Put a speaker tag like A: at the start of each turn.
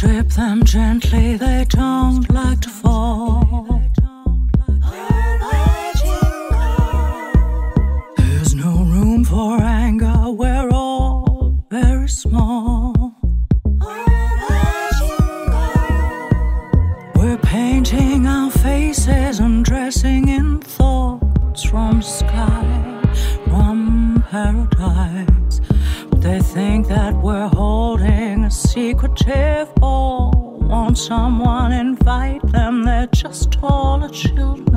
A: Please trip them gently, they don't like to fall. There's no room for anger, we're all very small. We're painting our faces and dressing in thoughts from sky, from paradise. They think that we're holding a secret. Someone invite them? They're just taller children.